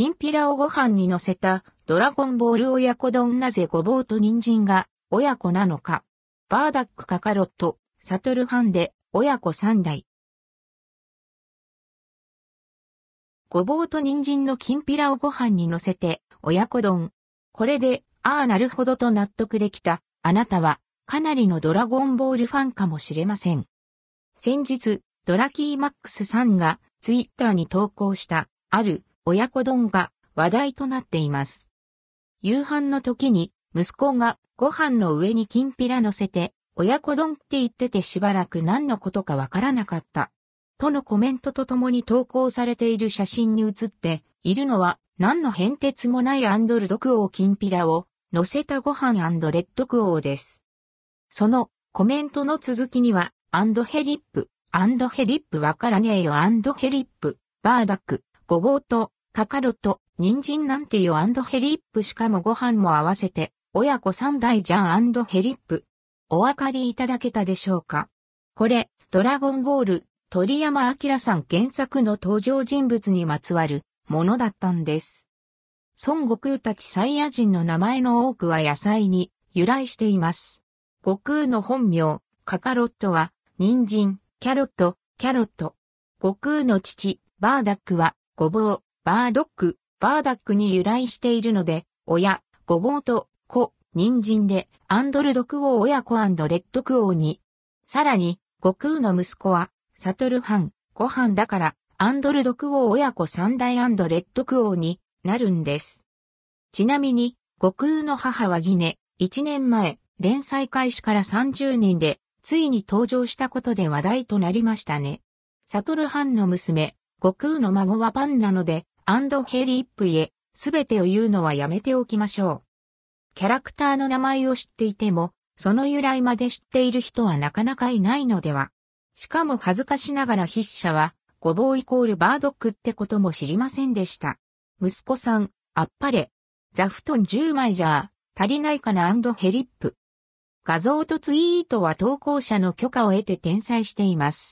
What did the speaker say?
きんぴらをご飯に乗せたドラゴンボール親子丼なぜごぼうと人参が親子なのか。バーダックカカロット、サトルハンで親子三代。ごぼうと人参のきんぴらをご飯に乗せて親子丼。これで、ああなるほどと納得できた、あなたはかなりのドラゴンボールファンかもしれません。先日、ドラキーマックスさんがツイッターに投稿したある親子丼が話題となっています。夕飯の時に息子がご飯の上にきんぴら乗せて親子丼って言っててしばらく何のことかわからなかった。とのコメントとともに投稿されている写真に写っているのは何の変哲もないアンドルドクオーきんぴらを乗せたご飯レッドクオーです。そのコメントの続きにはアンドヘリップ、アンドヘリップわからねえよアンドヘリップ、バーダック、ごぼうと、カカロット、人参なんてよアンドヘリップしかもご飯も合わせて、親子三代じゃんアンドヘリップ。お分かりいただけたでしょうか？これ、ドラゴンボール、鳥山明さん原作の登場人物にまつわるものだったんです。孫悟空たちサイヤ人の名前の多くは野菜に由来しています。悟空の本名、カカロットは人参、キャロット、キャロット。悟空の父、バーダックは、ごぼう、バードック、バーダックに由来しているので、親、ごぼうと、子、人参で、アンドルドクオー親子レッドクオーに。さらに、悟空の息子は、サトルハン、ご飯だから、アンドルドクオー親子三代レッドクオーになるんです。ちなみに、悟空の母はギネ、1年前、連載開始から30年でついに登場したことで話題となりましたね。サトルハンの娘、悟空の孫はパンなので、アンドヘリップへ、すべてを言うのはやめておきましょう。キャラクターの名前を知っていても、その由来まで知っている人はなかなかいないのでは。しかも恥ずかしながら筆者は、ごぼうイコールバードックってことも知りませんでした。息子さん、あっぱれ。座布団10枚じゃ足りないかな？アンドヘリップ。画像とツイートは投稿者の許可を得て転載しています。